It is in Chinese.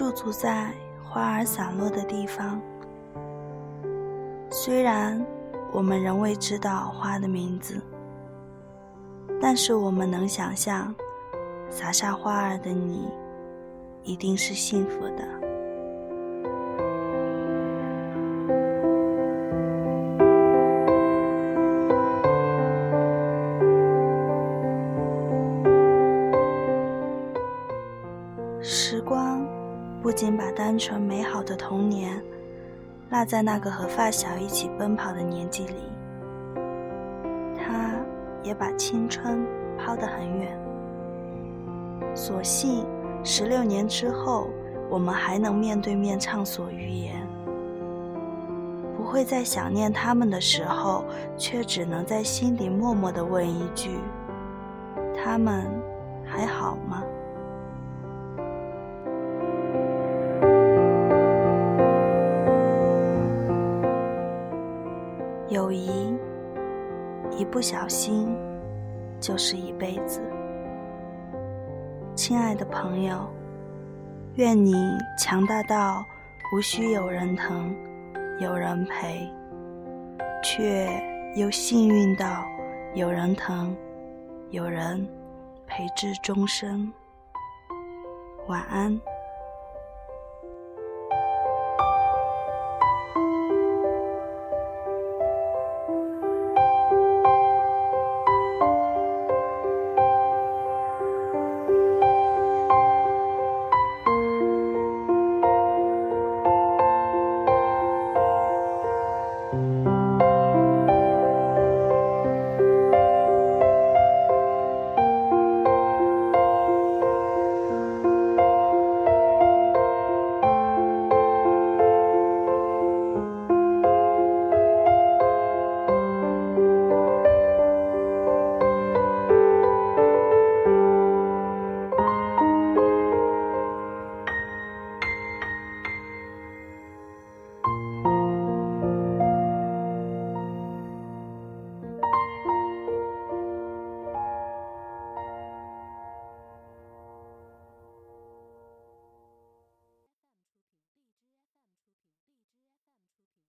驻足在花儿散落的地方。虽然我们仍未知道花的名字，但是我们能想象，撒下花儿的你，一定是幸福的。时光不仅把单纯美好的童年落在那个和发小一起奔跑的年纪里，他也把青春抛得很远。所幸十六年之后，我们还能面对面畅所欲言，不会在想念他们的时候，却只能在心底默默地问一句：“他们还好吗？”友谊，一不小心就是一辈子。亲爱的朋友，愿你强大到无需有人疼、有人陪，却又幸运到有人疼、有人陪至终生。晚安。